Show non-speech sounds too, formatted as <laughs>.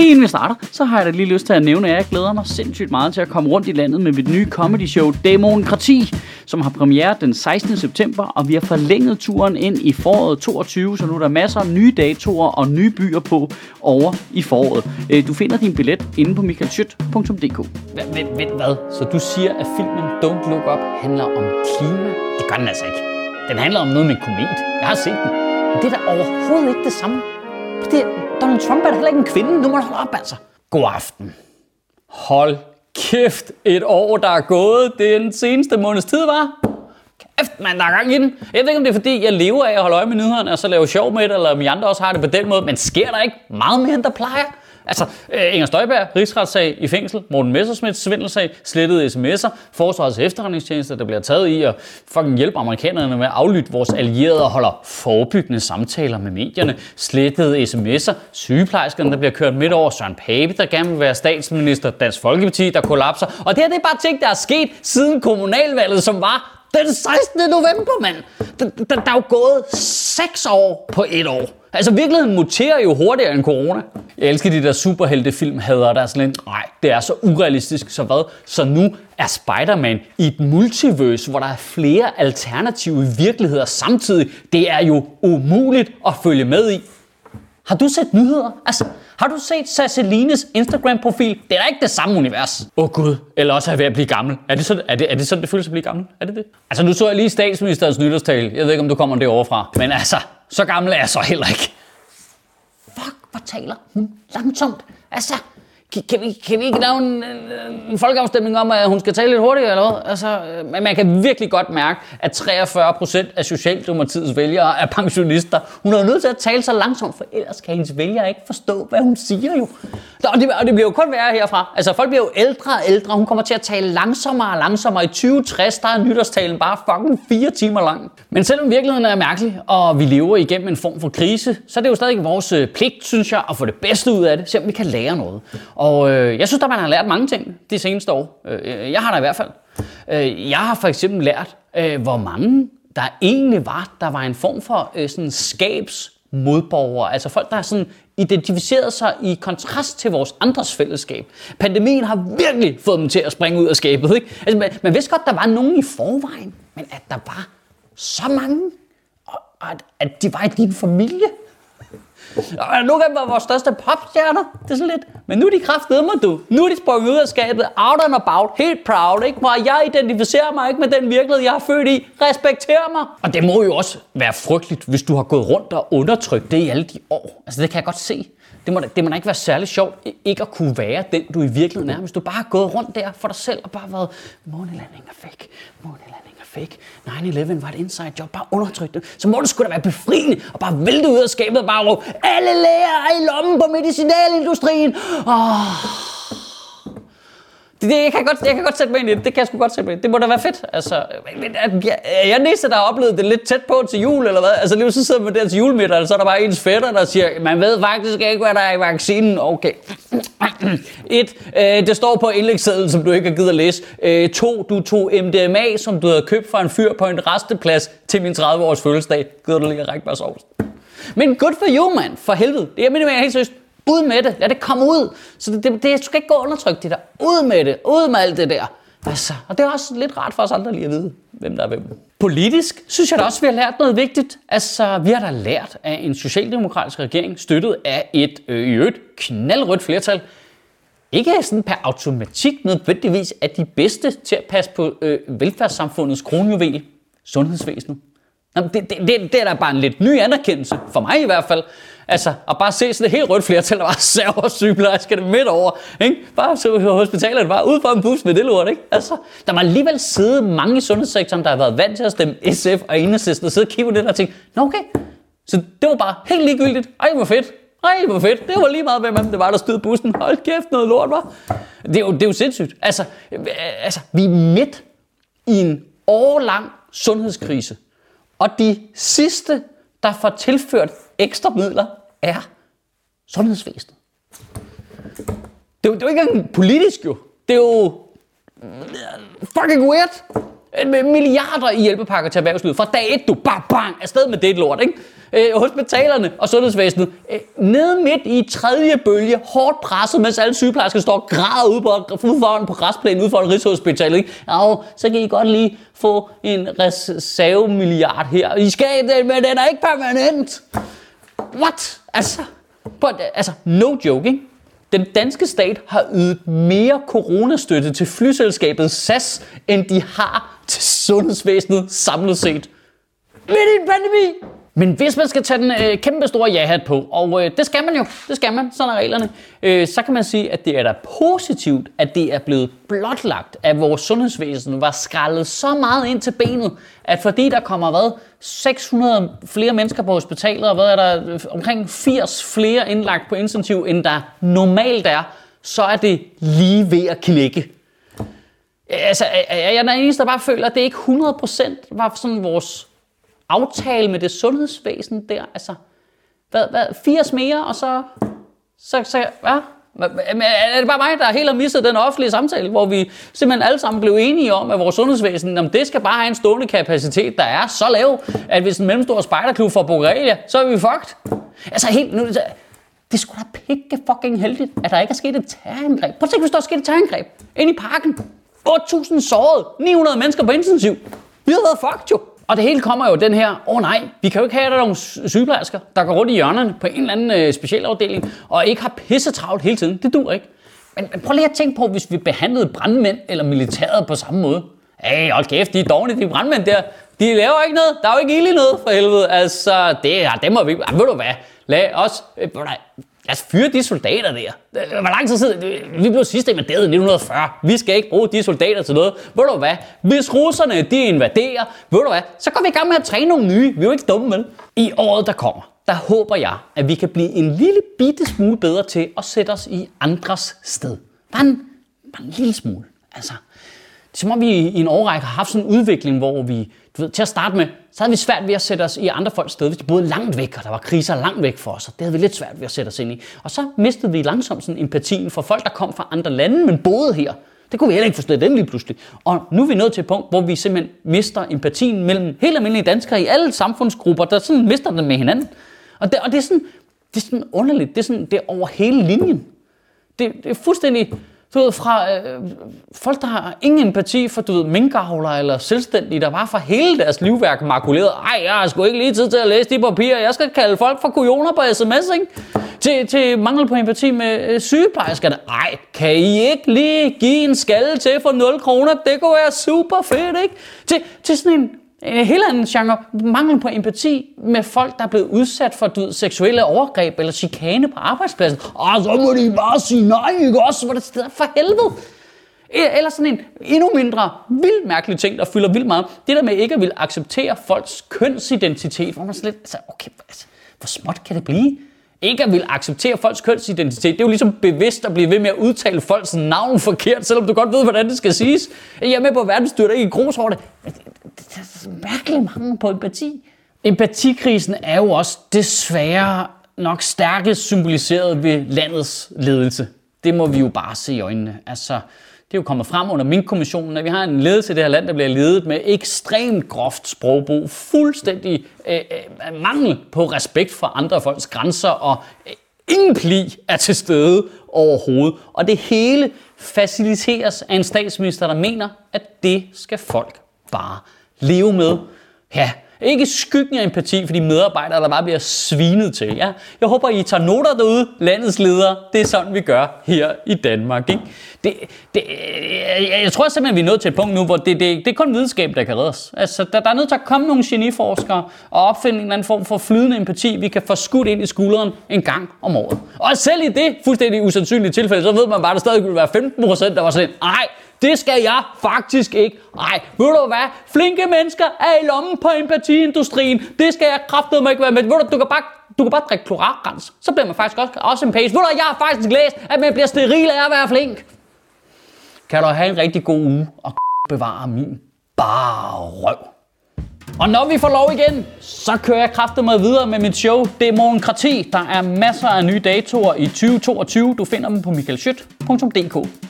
Lige inden vi starter, så har jeg da lige lyst til at nævne, at jeg glæder mig sindssygt meget til at komme rundt i landet med mit nye comedy show Demokrati, som har premiere den 16. september, og vi har forlænget turen ind i foråret 22, så nu er der masser af nye datoer og nye byer på over i foråret. Øh, du finder din billet inde på michaelschødt.dk. Vent, vent, hvad? Så du siger, at filmen Don't Look Up handler om klima? Det gør den altså ikke. Den handler om noget med komet. Jeg har set den. Men det er da overhovedet ikke det samme. Det, Donald Trump er da heller ikke en kvinde. Nu må du holde op, altså. God aften. Hold kæft, et år, der er gået. Det er den seneste måneds tid, var. Kæft, mand, der er gang i den. Jeg ved ikke, om det er, fordi jeg lever af at holde øje med nyhederne, og så lave sjov med det, eller om I andre også har det på den måde. Men sker der ikke meget mere, end der plejer? Altså, øh, Inger Støjberg, rigsretssag i fængsel, Morten Messersmiths svindelsag, slettede sms'er, forsvarets efterretningstjeneste, der bliver taget i at fucking hjælpe amerikanerne med at aflytte vores allierede og holder forebyggende samtaler med medierne, slettede sms'er, sygeplejerskerne, der bliver kørt midt over, Søren Pape, der gerne vil være statsminister, Dansk Folkeparti, der kollapser. Og det her, det er bare ting, der er sket siden kommunalvalget, som var den 16. november, mand. Der, der, der er jo gået 6 år på et år. Altså virkeligheden muterer jo hurtigere end corona. Jeg elsker de der superheltefilm, hader der sådan lidt, nej, det er så urealistisk, så hvad? Så nu er Spider-Man i et multivers, hvor der er flere alternative virkeligheder samtidig. Det er jo umuligt at følge med i. Har du set nyheder? Altså, har du set Sasselines Instagram-profil? Det er da ikke det samme univers. Åh oh, gud, eller også er jeg ved at blive gammel. Er det, sådan, er, det, er det sådan, det føles at blive gammel? Er det det? Altså, nu så jeg lige statsministerens nytårstale. Jeg ved ikke, om du kommer det overfra. Men altså, så gammel er jeg så heller ikke. Fuck, hvor taler hun langsomt. Altså, kan, vi, kan vi ikke lave en, en, folkeafstemning om, at hun skal tale lidt hurtigere, eller hvad? Altså, øh, men man kan virkelig godt mærke, at 43 procent af Socialdemokratiets vælgere er pensionister. Hun er jo nødt til at tale så langsomt, for ellers kan hendes vælgere ikke forstå, hvad hun siger jo. Og det, og det bliver jo kun værre herfra. Altså, folk bliver jo ældre og ældre. Hun kommer til at tale langsommere og langsommere. I 2060, der er nytårstalen bare fucking fire timer lang. Men selvom virkeligheden er mærkelig, og vi lever igennem en form for krise, så er det jo stadig vores øh, pligt, synes jeg, at få det bedste ud af det, selvom vi kan lære noget. Og øh, jeg synes, at man har lært mange ting de seneste år. Øh, øh, jeg har da i hvert fald. Øh, jeg har for eksempel lært, øh, hvor mange der egentlig var, der var en form for øh, sådan skabsmodborgere. altså folk, der har sådan identificeret sig i kontrast til vores andres fællesskab. Pandemien har virkelig fået dem til at springe ud af skabet. Ikke? Altså, man, man vidste godt, der var nogen i forvejen, men at der var så mange, og og at, at de var i din familie. Og nogle af dem var vores største popstjerner. Det er sådan lidt. Men nu er de kraftede mig, du. Nu er de sprunget ud af skabet. Out and about. Helt proud, ikke? Hvor jeg identificerer mig ikke med den virkelighed, jeg har født i. Respekter mig. Og det må jo også være frygteligt, hvis du har gået rundt og undertrykt det i alle de år. Altså, det kan jeg godt se. Det må, da- det må da ikke være særlig sjovt ikke at kunne være den, du i virkeligheden er. Hvis du bare har gået rundt der for dig selv og bare været, månelanding er fake, månelanding er fake, 9-11 var et inside job, bare undertrykt det. Så må det sgu da være befriende og bare vælte ud af skabet og bare råbe, alle læger er i lommen på medicinalindustrien. Åh det, jeg, kan godt, jeg kan godt sætte mig ind i det. Det kan jeg sgu godt sætte mig ind. Det må da være fedt. Altså, men er jeg, er der har oplevet det lidt tæt på til jul, eller hvad? Altså, lige så sidder man der til julemiddag, og så er der bare ens fætter, der siger, man ved faktisk ikke, hvad der er i vaccinen. Okay. Et, øh, det står på indlægssedlen, som du ikke har givet at læse. Øh, to, du tog MDMA, som du havde købt fra en fyr på en resteplads til min 30-års fødselsdag. Gider du lige at række mig sovs? Men good for you, man. For helvede. Det er jeg helt seriøst. Ud med det. Lad det komme ud. Så det, det, det du skal ikke gå undertrykt, det der. Ud med det. Ud med alt det der. Altså, og det er også lidt rart for os andre lige at vide, hvem der er hvem. Politisk synes jeg da også, vi har lært noget vigtigt. Altså, vi har da lært af en socialdemokratisk regering, støttet af et øh, i øvrigt knaldrødt flertal, ikke sådan per automatik nødvendigvis er de bedste til at passe på øh, velfærdssamfundets kronjuvel, sundhedsvæsenet. Jamen, det, det, det, det er da bare en lidt ny anerkendelse, for mig i hvert fald. Altså, og bare se sådan et helt rødt flertal, der bare <laughs> server sygeplejerskerne midt over. Ikke? Bare så hospitalerne bare ud for en bus med det lort, ikke? Altså, der var alligevel sidde mange i sundhedssektoren, der har været vant til at stemme SF og Enhedslisten, og sidde og kigge på det der og tænke, nå okay, så det var bare helt ligegyldigt. Ej, hvor fedt. Ej, hvor fedt. Det var lige meget, hvem det var, der stod bussen. Hold kæft, noget lort, var. Det er jo, det er jo sindssygt. Altså, øh, altså, vi er midt i en årlang sundhedskrise. Og de sidste, der får tilført ekstra midler, er sundhedsvæsenet. Det er jo, det er jo ikke engang politisk jo. Det er jo mm, fucking weird. Øh, med milliarder i hjælpepakker til erhvervslivet. Fra dag et, du bang, bang, afsted med det lort, ikke? Øh, hospitalerne og sundhedsvæsenet, øh, nede midt i tredje bølge, hårdt presset, mens alle sygeplejersker står og græder ude på, ude foran på græsplænen ude for Rigshospitalet. ikke? Ja, så kan I godt lige få en reservemilliard her. I skal, den, men den er ikke permanent. What? Altså, but, altså no joke, ikke? Den danske stat har ydet mere coronastøtte til flyselskabet SAS, end de har til sundhedsvæsenet samlet set. Midt i en pandemi! Men hvis man skal tage den øh, kæmpe store ja-hat på, og øh, det skal man jo, det skal man, sådan er reglerne, øh, så kan man sige, at det er da positivt, at det er blevet blotlagt, at vores sundhedsvæsen var skrællet så meget ind til benet, at fordi der kommer, hvad, 600 flere mennesker på hospitalet, og hvad er der, øh, omkring 80 flere indlagt på intensiv, end der normalt er, så er det lige ved at knække. Altså, jeg er den eneste, der bare føler, at det ikke 100% var sådan vores aftale med det sundhedsvæsen der. Altså, hvad, hvad, 80 mere, og så, så, så ja. Men Er det bare mig, der helt har misset den offentlige samtale, hvor vi simpelthen alle sammen blev enige om, at vores sundhedsvæsen, om det skal bare have en stående kapacitet, der er så lav, at hvis en mellemstor spejderklub får Borrelia, så er vi fucked. Altså helt nu, det er sgu da pikke fucking heldigt, at der ikke er sket et terrorangreb. Prøv at tænke, hvis der er sket et terrorangreb inde i parken. 8.000 sårede, 900 mennesker på intensiv. Vi har været fucked jo. Og det hele kommer jo den her, åh oh, nej, vi kan jo ikke have, at der er nogle sygeplejersker, der går rundt i hjørnerne på en eller anden øh, specialafdeling, og ikke har pisse travlt hele tiden. Det dur ikke. Men, men prøv lige at tænke på, hvis vi behandlede brandmænd eller militæret på samme måde. Hey, hold kæft, de er dårlige, de brandmænd der. De laver ikke noget. Der er jo ikke ild i noget, for helvede. Altså, det er, dem må vi... Ah, ved du hvad? Lad os... Øh, Lad os fyre de soldater der. Øh, hvor lang tid siden? Vi blev sidst invaderet i 1940. Vi skal ikke bruge de soldater til noget. Ved du hvad? Hvis russerne de invaderer, ved du hvad? Så går vi i gang med at træne nogle nye. Vi er jo ikke dumme, vel? I året, der kommer, der håber jeg, at vi kan blive en lille bitte smule bedre til at sætte os i andres sted. Bare en, bare en lille smule. Altså, det er som om vi i en årrække har haft sådan en udvikling, hvor vi, du ved, til at starte med, så havde vi svært ved at sætte os i andre folks sted, hvis de boede langt væk, og der var kriser langt væk for os, og det havde vi lidt svært ved at sætte os ind i. Og så mistede vi langsomt sådan empatien for folk, der kom fra andre lande, men boede her. Det kunne vi heller ikke forstå den lige pludselig. Og nu er vi nået til et punkt, hvor vi simpelthen mister empatien mellem helt almindelige danskere i alle samfundsgrupper, der sådan mister den med hinanden. Og det, og det er sådan, det er sådan underligt. Det er, sådan, det er over hele linjen. Det, det er fuldstændig du ved, fra øh, folk, der har ingen empati for, du ved, minkavler eller selvstændige, der bare for hele deres livværk makuleret. Ej, jeg har sgu ikke lige tid til at læse de papirer. Jeg skal kalde folk for kujoner på sms, ikke? Til, til mangel på empati med øh, sygeplejerskerne. Ej, kan I ikke lige give en skalle til for 0 kroner? Det kunne være super fedt, ikke? Til, til sådan en Øh, en helt anden genre, mangel på empati med folk, der er blevet udsat for du seksuelle overgreb eller chikane på arbejdspladsen. Og så må de bare sige nej, ikke også? Hvor det for helvede. E, eller sådan en endnu mindre vildt mærkelig ting, der fylder vildt meget. Det der med ikke at ville acceptere folks kønsidentitet, hvor man sådan lidt, altså, okay, altså, hvor småt kan det blive? Ikke at vil acceptere folks kønsidentitet. Det er jo ligesom bevidst at blive ved med at udtale folks navn forkert, selvom du godt ved, hvordan det skal siges. Jeg er med på verdensstyret, ikke i grus over det. Det er mærkeligt mange på empati. Empatikrisen er jo også desværre nok stærkest symboliseret ved landets ledelse. Det må vi jo bare se i øjnene. Altså, det er jo kommet frem under min kommissionen, at vi har en ledelse i det her land, der bliver ledet med ekstremt groft sprogbrug, fuldstændig øh, øh, mangel på respekt for andre folks grænser, og øh, ingen pli er til stede overhovedet. Og det hele faciliteres af en statsminister, der mener, at det skal folk bare leve med. Ja, ikke skyggen af empati for de medarbejdere, der bare bliver svinet til. Ja, jeg håber, I tager noter derude, landets ledere. Det er sådan, vi gør her i Danmark. Ikke? Det, det, jeg, jeg tror simpelthen, vi er nået til et punkt nu, hvor det, det, det er kun videnskab, der kan redde os. Altså, der, der er nødt til at komme nogle geniforskere og opfinde en eller anden form for flydende empati, vi kan få skudt ind i skulderen en gang om året. Og selv i det fuldstændig usandsynlige tilfælde, så ved man bare, at der stadig ville være 15 procent, der var sådan, nej, det skal jeg faktisk ikke. Nej, ved du hvad? Flinke mennesker er i lommen på empatiindustrien. Det skal jeg kraftedeme ikke være med. Ved du, du kan bare du kan bare drikke klorakrens. Så bliver man faktisk også, også en pace. Ved du, jeg har faktisk læst, at man bliver steril af at være flink. Kan du have en rigtig god uge og bevare min bare røv. Og når vi får lov igen, så kører jeg kraftet med videre med mit show Demokrati. Der er masser af nye datoer i 2022. Du finder dem på michaelschyt.dk.